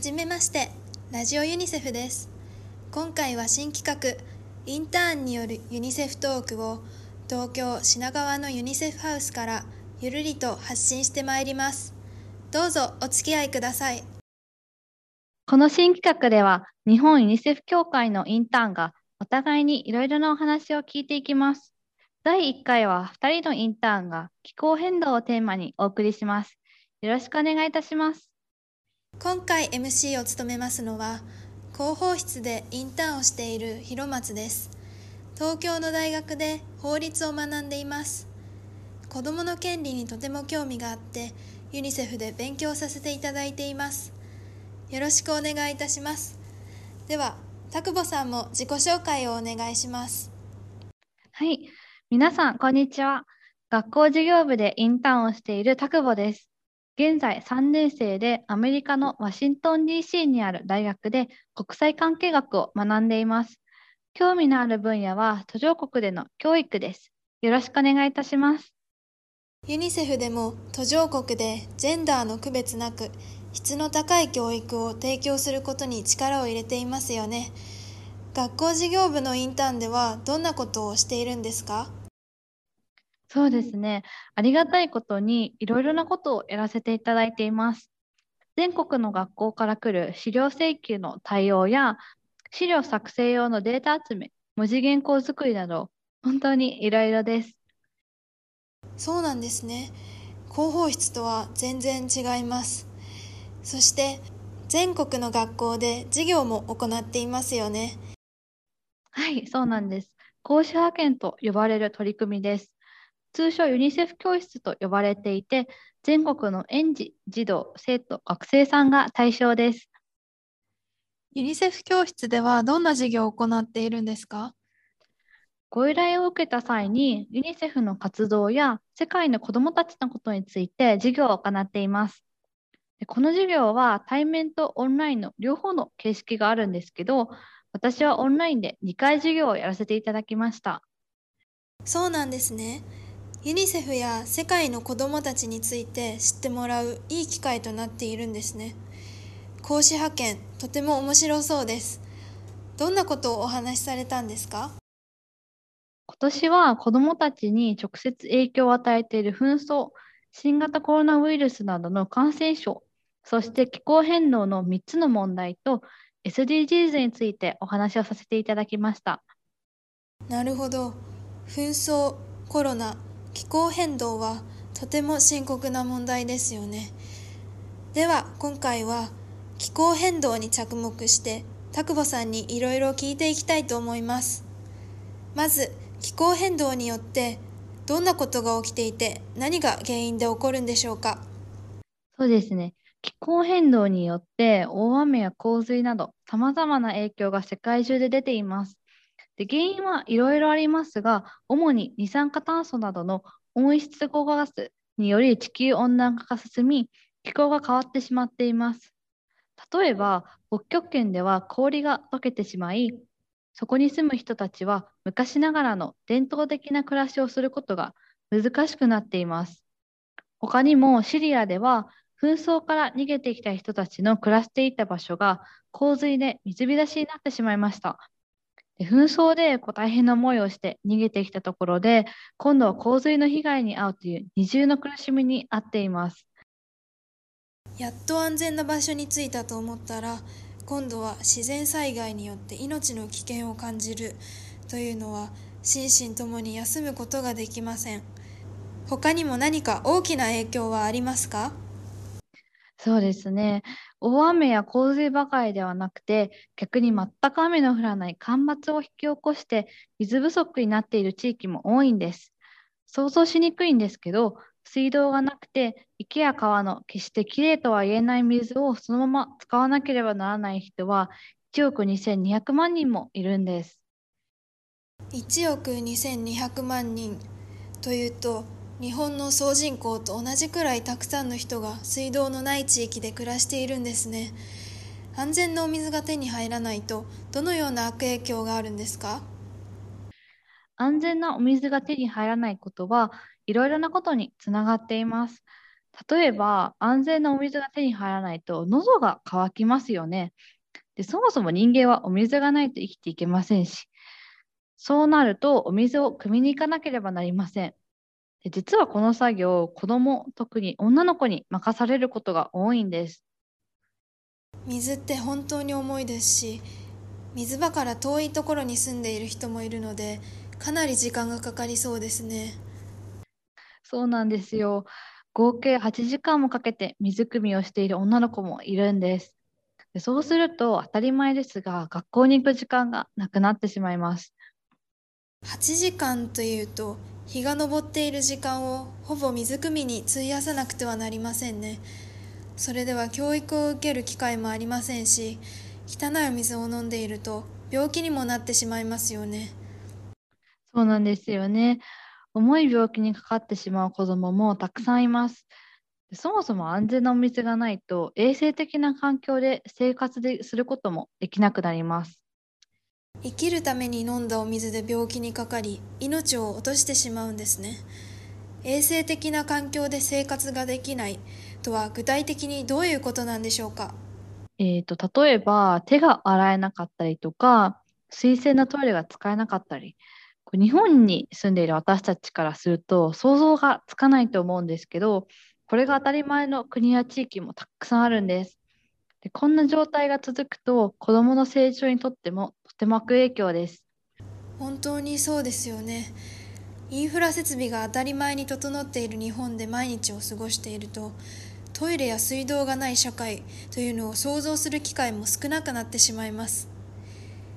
はじめましてラジオユニセフです。今回は新企画インターンによるユニセフトークを東京品川のユニセフハウスからゆるりと発信してまいります。どうぞお付き合いください。この新企画では日本ユニセフ協会のインターンがお互いにいろいろなお話を聞いていきます。第1回は2人のインターンが気候変動をテーマにお送りします。よろしくお願いいたします。今回 MC を務めますのは広報室でインターンをしている広松です。東京の大学で法律を学んでいます。子どもの権利にとても興味があってユニセフで勉強させていただいています。よろしくお願いいたします。では田久保さんも自己紹介をお願いします。はい。皆さんこんにちは。学校事業部でインターンをしている田久保です。現在3年生でアメリカのワシントン DC にある大学で国際関係学を学んでいます。興味のある分野は途上国での教育です。よろしくお願いいたします。ユニセフでも途上国でジェンダーの区別なく質の高い教育を提供することに力を入れていますよね。学校事業部のインターンではどんなことをしているんですか？そうですね。ありがたいことにいろいろなことをやらせていただいています。全国の学校から来る資料請求の対応や資料作成用のデータ集め、文字原稿作りなど本当にいろいろです。そうなんですね。広報室とは全然違います。そして全国の学校で授業も行っていますよね。はい、そうなんです。講師派遣と呼ばれる取り組みです。通称ユニセフ教室と呼ばれていて、全国の園児、児童、生徒、学生さんが対象です。ユニセフ教室ではどんな授業を行っているんですか？ご依頼を受けた際にユニセフの活動や世界の子どもたちのことについて授業を行っています。この授業は対面とオンラインの両方の形式があるんですけど、私はオンラインで2回授業をやらせていただきました。そうなんですね。ユニセフや世界の子どもたちについて知ってもらういい機会となっているんですね。講師派遣とても面白そうです。どんなことをお話しされたんですか？今年は子どもたちに直接影響を与えている紛争新型コロナウイルスなどの感染症そして気候変動の3つの問題と SDGs についてお話をさせていただきました。なるほど。紛争コロナ気候変動はとても深刻な問題ですよね。では今回は気候変動に着目して田久保さんにいろいろ聞いていきたいと思います。まず気候変動によってどんなことが起きていて何が原因で起こるんでしょうか？そうですね。気候変動によって大雨や洪水などさまざまな影響が世界中で出ています。で原因はいろいろありますが、主に二酸化炭素などの温室効果ガスにより地球温暖化が進み、気候が変わってしまっています。例えば、北極圏では氷が溶けてしまい、そこに住む人たちは昔ながらの伝統的な暮らしをすることが難しくなっています。他にもシリアでは紛争から逃げてきた人たちの暮らしていた場所が洪水で水浸しになってしまいました。紛争でこう大変な思いをして逃げてきたところで、今度は洪水の被害に遭うという二重の苦しみに遭っています。やっと安全な場所に着いたと思ったら、今度は自然災害によって命の危険を感じるというのは心身ともに休むことができません。他にも何か大きな影響はありますか？そうですね。大雨や洪水ばかりではなくて、逆に全く雨の降らない干ばつを引き起こして水不足になっている地域も多いんです。想像しにくいんですけど、水道がなくて池や川の決してきれいとは言えない水をそのまま使わなければならない人は1億2200万人もいるんです。1億2200万人というと日本の総人口と同じくらいたくさんの人が水道のない地域で暮らしているんですね安全なお水が手に入らないとどのような悪影響があるんですか？安全なお水が手に入らないことはいろいろなことにつながっています例えば、安全なお水が手に入らないと喉が渇きますよね。でそもそも人間はお水がないと生きていけませんし、そうなるとお水を汲みに行かなければなりません。で実はこの作業、子供、特に女の子に任されることが多いんです。水って本当に重いですし、水場から遠いところに住んでいる人もいるので、かなり時間がかかりそうですね。そうなんですよ。合計8時間もかけて水汲みをしている女の子もいるんです。でそうすると当たり前ですが、学校に行く時間がなくなってしまいます。8時間というと、日が昇っている時間をほぼ水汲みに費やさなくてはなりませんね。それでは教育を受ける機会もありませんし、汚い水を飲んでいると病気にもなってしまいますよね。そうなんですよね。重い病気にかかってしまう子どももたくさんいます。そもそも安全なお水がないと衛生的な環境で生活ですることもできなくなります。生きるために飲んだお水で病気にかかり命を落としてしまうんですね。衛生的な環境で生活ができないとは具体的にどういうことなんでしょうか？えーと、例えば手が洗えなかったりとか水洗のトイレが使えなかったり日本に住んでいる私たちからすると想像がつかないと思うんですけどこれが当たり前の国や地域もたくさんあるんです。でこんな状態が続くと子どもの成長にとってもとても悪影響です。本当にそうですよね。インフラ設備が当たり前に整っている日本で毎日を過ごしているとトイレや水道がない社会というのを想像する機会も少なくなってしまいます。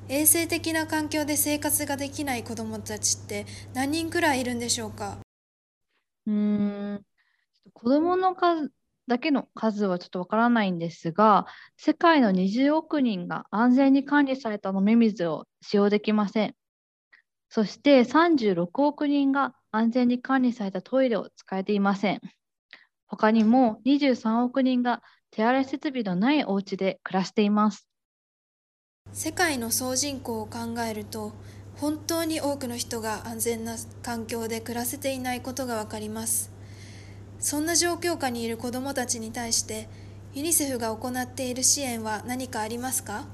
衛生的な環境で生活ができない子どもたちって何人くらいいるんでしょうか？うーん子どもの数だけの数はちょっとわからないんですが世界の20億人が安全に管理された飲み水を使用できません。そして36億人が安全に管理されたトイレを使えていません。他にも23億人が手洗い設備のないお家で暮らしています。世界の総人口を考えると本当に多くの人が安全な環境で暮らせていないことがわかります。そんな状況下にいる子どもたちに対してユニセフが行っている支援は何かありますか？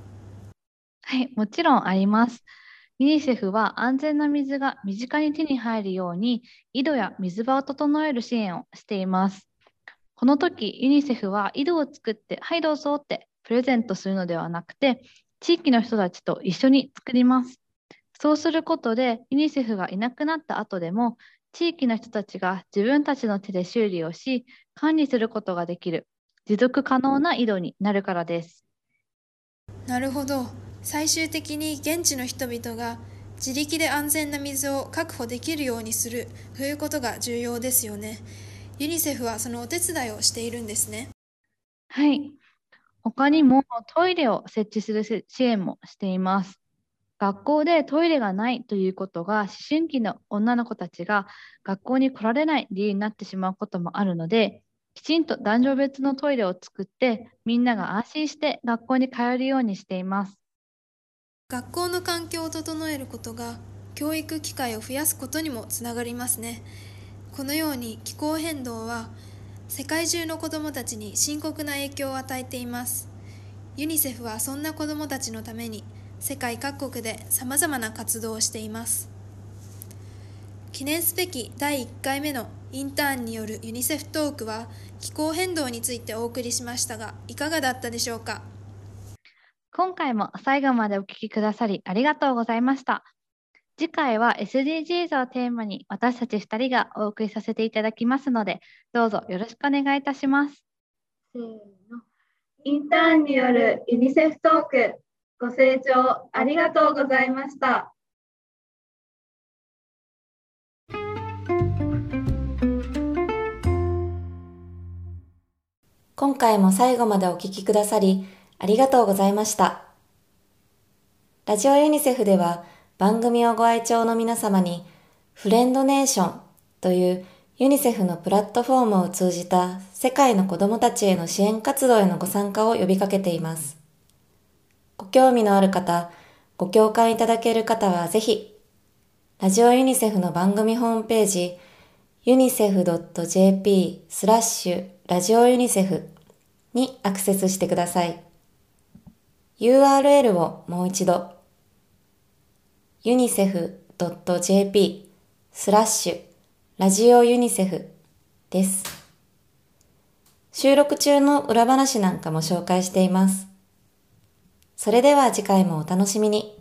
はいもちろんあります。ユニセフは安全な水が身近に手に入るように井戸や水場を整える支援をしています。この時ユニセフは井戸を作ってはいどうぞってプレゼントするのではなくて地域の人たちと一緒に作ります。そうすることで、ユニセフがいなくなった後でも、地域の人たちが自分たちの手で修理をし、管理することができる、持続可能な井戸になるからです。なるほど。最終的に現地の人々が自力で安全な水を確保できるようにするということが重要ですよね。ユニセフはそのお手伝いをしているんですね。はい。他にもトイレを設置する支援もしています。学校でトイレがないということが思春期の女の子たちが学校に来られない理由になってしまうこともあるのできちんと男女別のトイレを作ってみんなが安心して学校に通えるようにしています。学校の環境を整えることが教育機会を増やすことにもつながりますね。このように気候変動は世界中の子どもたちに深刻な影響を与えています。ユニセフはそんな子どもたちのために世界各国でさまざまな活動をしています記念すべき第1回目のインターンによるユニセフトークは気候変動についてお送りしましたがいかがだったでしょうか？今回も最後までお聞きくださりありがとうございました次回は SDGs をテーマに私たち2人がお送りさせていただきますので、どうぞよろしくお願いいたします。せーの。インターンによるユニセフトーク、ご清聴ありがとうございました。今回も最後までお聞きくださり、ありがとうございました。ラジオユニセフでは、番組をご愛聴の皆様に、フレンドネーションというユニセフのプラットフォームを通じた世界の子供たちへの支援活動へのご参加を呼びかけています。ご興味のある方、ご共感いただける方はぜひ、ラジオユニセフの番組ホームページ、unicef.jp スラッシュラジオユニセフにアクセスしてください。URL をもう一度 unicef.jp スラッシュラジオユニセフです。収録中の裏話なんかも紹介しています。それでは次回もお楽しみに。